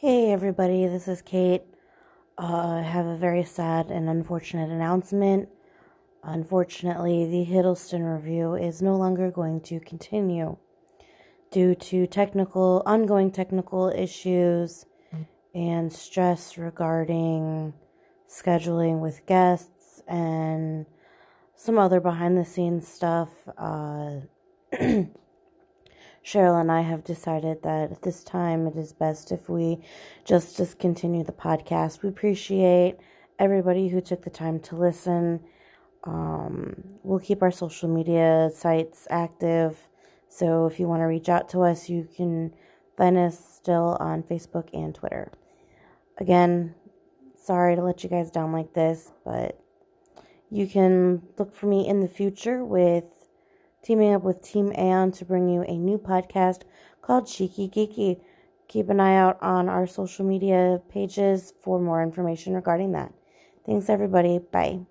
Hey everybody, this is Cait. Uh, I have a very sad and unfortunate announcement. Unfortunately, the Hiddleston review is no longer going to continue due to technical, ongoing technical issues and stress regarding scheduling with guests and some other behind the scenes stuff. Uh, Cheryl and I have decided that at this time it is best if we just discontinue the podcast. We appreciate everybody who took the time to listen. Um, we'll keep our social media sites active. So if you want to reach out to us, you can find us still on Facebook and Twitter. Again, sorry to let you guys down like this, but you can look for me in the future with teaming up with Team Aeon to bring you a new podcast called Cheeky Geeky. Keep an eye out on our social media pages for more information regarding that. Thanks, everybody. Bye.